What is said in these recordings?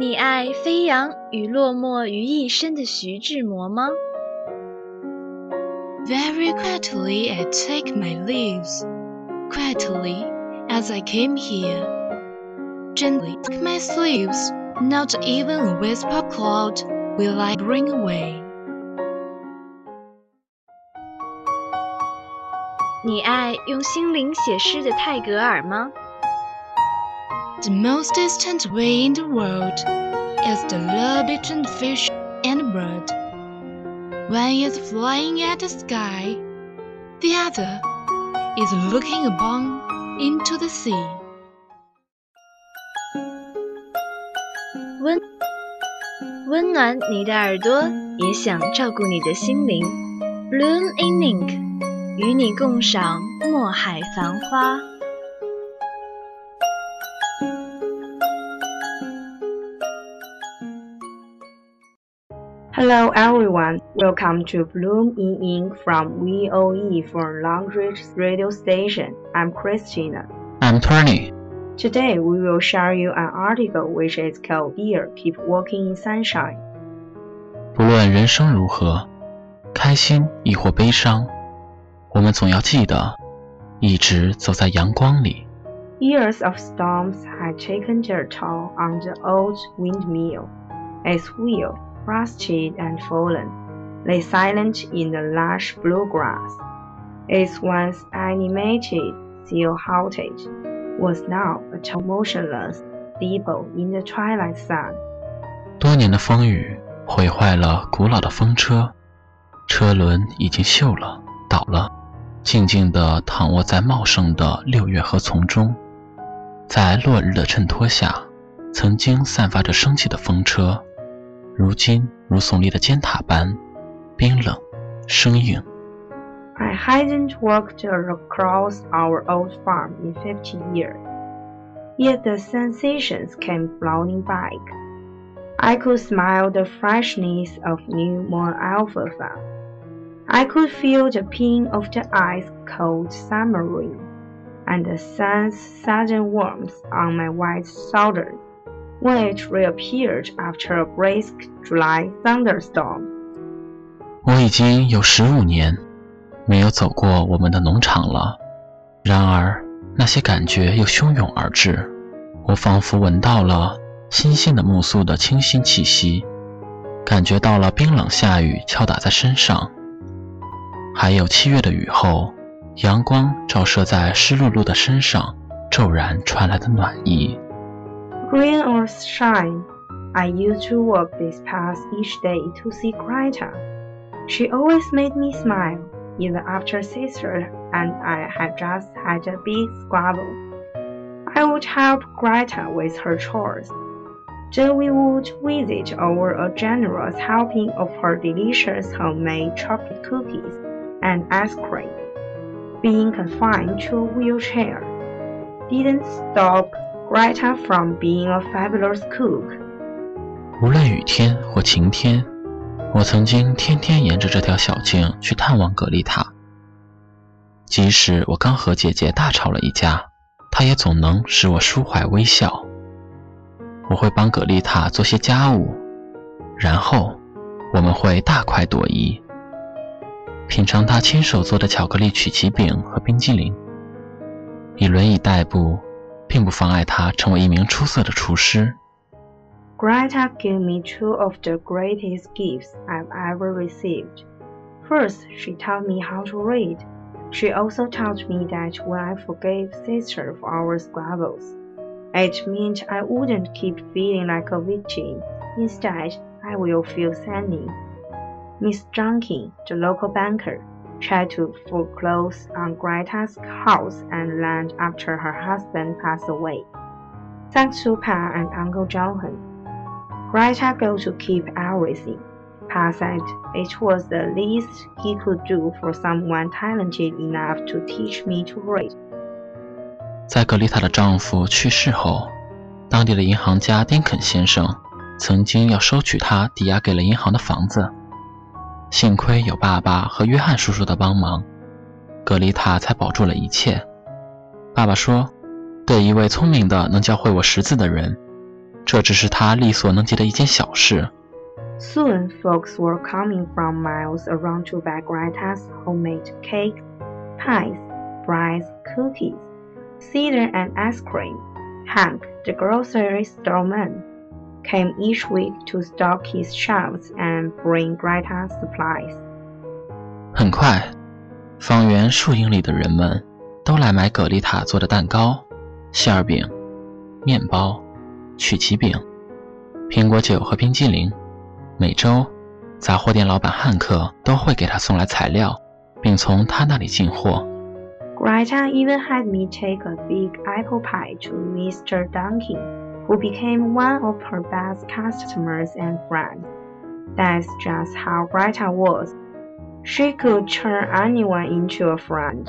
你爱飞扬与落寞于一身的徐志摩吗？Very quietly I take my leaves, quietly as I came here. Gently take my sleeves, not even a wisp of cloud will I bring away. 你爱用心灵写诗的泰戈尔吗 ？The most distant way in the world is the love between fish and bird. One is flying at the sky, the other is looking upon into the sea. 温温暖你的耳朵，也想照顾你的心灵。Bloom in ink，与你共赏墨海繁花。 Hello everyone, welcome to Bloom in Ink from VOE for Longreach radio station. I'm Christina. I'm Tony. Today we will share you an article which is called Dear Keep Walking in Sunshine. 不论人生如何，开心亦或悲伤，我们总要记得，一直走在阳光里。Years of storms had taken their toll on the old windmill. Its wheel Rusted and fallen, lay silent in the lush blue grass. Its once animated seal halted, was now a motionless steeple in the twilight sun. 多年的风雨毁坏了古老的风车，车轮已经锈了，倒了，静静地躺卧在茂盛的六月河丛中，在落日的衬托下，曾经散发着生气的风车。如今如耸立的尖塔般冰冷生硬。I hadn't walked across our old farm in fifty years, yet the sensations came floating back. I could smell the freshness of new mown alfalfa. I could feel the ping of the ice cold summer rain, and the sun's sudden warmth on my white shoulders When it reappeared after a brisk July thunderstorm. 我已经有十五年没有走过我们的农场了，然而那些感觉又汹涌而至。我仿佛闻到了新鲜的木素的清新气息，感觉到了冰冷下雨敲打在身上，还有七月的雨后，阳光照射在湿漉漉的身上，骤然传来的暖意。Rain or shine, I used to walk this path each day to see Greta. She always made me smile, even after sister and I had just had a big squabble. I would help Greta with her chores. Then we would visit over a generous helping of her delicious homemade chocolate cookies and ice cream. Being confined to a wheelchair didn't stop Greta from being a fabulous cook. 无论雨天或晴天，我曾经天天沿着这条小径去探望格丽塔。即使我刚和姐姐大吵了一架，她也总能使我舒怀微笑。我会帮格丽塔做些家务，然后我们会大快朵颐，品尝她亲手做的巧克力曲奇饼和冰激凌。以轮椅代步。并不妨碍他成为一名出色的厨师。Greta gave me two of the greatest gifts I've ever received. First, she taught me how to read. She also taught me that when I forgave sister for our squabbles, it meant I wouldn't keep feeling like a victim. Instead, I will feel sanity. Miss Duncan, the local banker, tried to foreclose on Greta's house and land after her husband passed away. Thanks to Pa and Uncle Johan, Greta got to keep everything. Pa said it was the least he could do for someone talented enough to teach me to read. 在格丽塔的丈夫去世后，当地的银行家丁肯先生曾经要收取他抵押给了银行的房子。 幸亏有爸爸和约翰叔叔的帮忙，格丽塔才保住了一切。爸爸说：“对一位聪明的、能教会我识字的人，这只是他力所能及的一件小事。Soon, folks were coming from miles around to buy Greta's homemade cake, pies, breads, cookies, cider, and ice cream. Hank, the grocery store man, came each week to stock his shelves and bring Greta supplies 很快，方圆数英里的人们都来买葛丽塔做的蛋糕、馅儿饼、面包、曲奇饼、苹果酒和冰激凌。每周，杂货店老板汉克都会给他送来材料，并从他那里进货。Greta even had me take a big apple pie to Mr. Duncan, who became one of her best customers and friends. That's just how Greta was. She could turn anyone into a friend.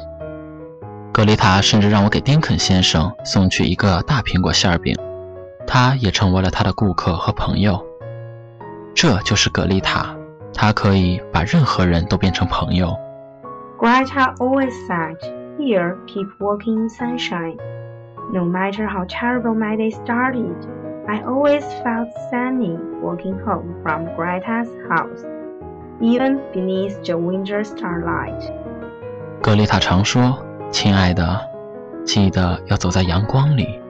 格丽塔甚至让我给丁肯先生送去一个大苹果馅饼，他也成为了他的顾客和朋友。这就是格丽塔，她可以把任何人都变成朋友。Greta always said, "Here, keep walking in sunshine." No matter how terrible my day started, I always felt sunny walking home from Greta's house, even beneath the winter starlight. 格丽塔常说：“亲爱的，记得要走在阳光里。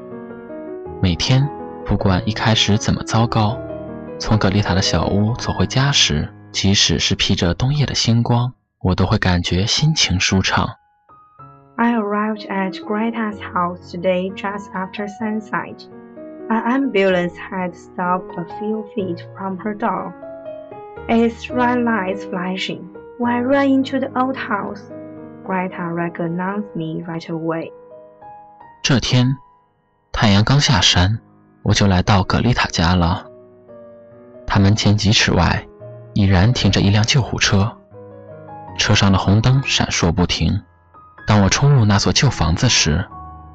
每天，不管一开始怎么糟糕。”从格丽塔的小屋走回家时，即使是披着冬夜的星光，我都会感觉心情舒畅。I arrived at Greta's house today just after sunset. An ambulance had stopped a few feet from her door. Its red lights flashing. When I ran into the old house, Greta recognized me right away. 这天，太阳刚下山，我就来到格丽塔家了。他门前几尺外，已然停着一辆救护车，车上的红灯闪烁不停。 当我冲入那所旧房子时，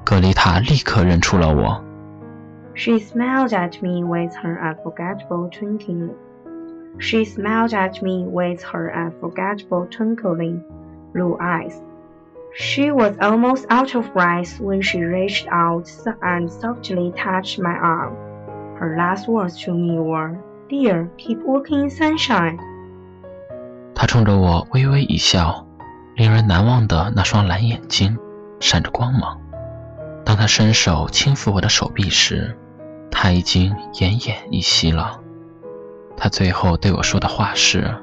格丽塔立刻认出了我。She smiled at me with her unforgettable twinkling. She smiled at me with her unforgettable twinkling blue eyes. She was almost out of breath when she reached out and softly touched my arm. Her last words to me were. Dear, keep walking in sunshine. 她冲着我微微一笑，令人难忘的那双蓝眼睛闪着光芒。当他伸手轻抚我的手臂时，他已经奄奄一息了。他最后对我说的话是：“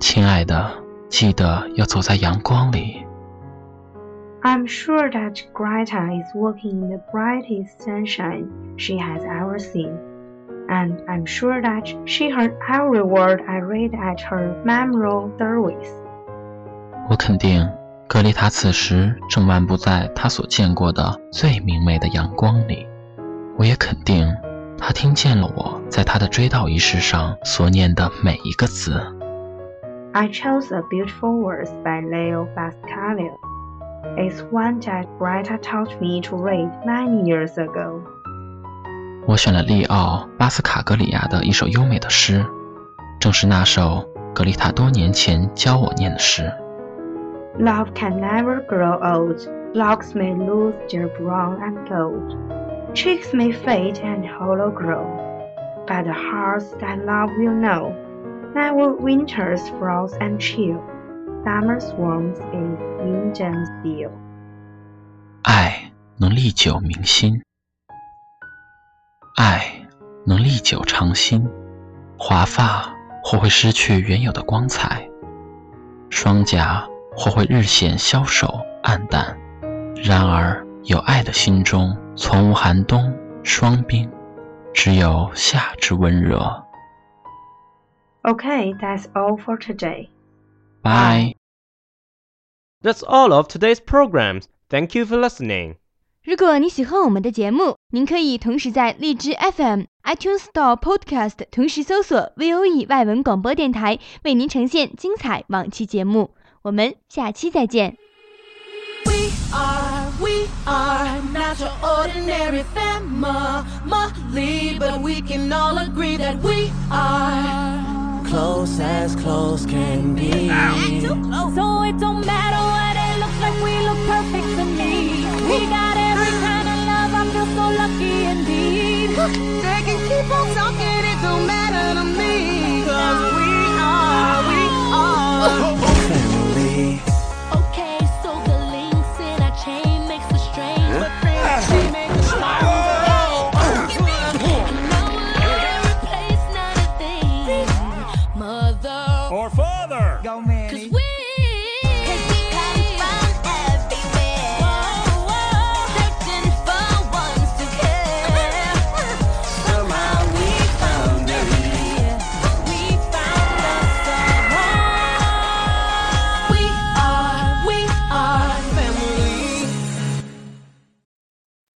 亲爱的，记得要走在阳光里。” I'm sure that Greta is walking in the brightest sunshine she has ever seen and I'm sure that she heard every word I read at her memorial service. 我肯定，格丽塔此时正漫步在她所见过的最明媚的阳光里。我也肯定，她听见了我在她的追悼仪式上所念的每一个字。I chose a beautiful verse by Leo Bascalio. It's one that Greta taught me to read many years ago. 我选了利奥·巴斯卡格里亚的一首优美的诗，正是那首格丽塔多年前教我念的诗。Love can never grow old. Locks may lose their brown and gold. Cheeks may fade and hollow grow. But the hearts that love will know. Never winter's frost and chill. Summer's warmth is wind and steel. 爱能历久弥新。爱能历久长新，华发或会失去原有的光彩，双颊 或会日显消瘦暗淡。然而，有爱的心中从无寒冬霜冰，只有夏之温热。Okay, that's all for today. Bye. That's all of today's programs. Thank you for listening. 如果你喜欢我们的节目，您可以同时在荔枝 FM、iTunes Store、Podcast 同时搜索 VOE 外文广播电台，为您呈现精彩往期节目。我们下期再见。We are, we are not your ordinary family, but we can all agree that we are close as close can be. So it don't matter what it looks like, we look perfect to me. We got every kind of love, I feel so lucky indeed.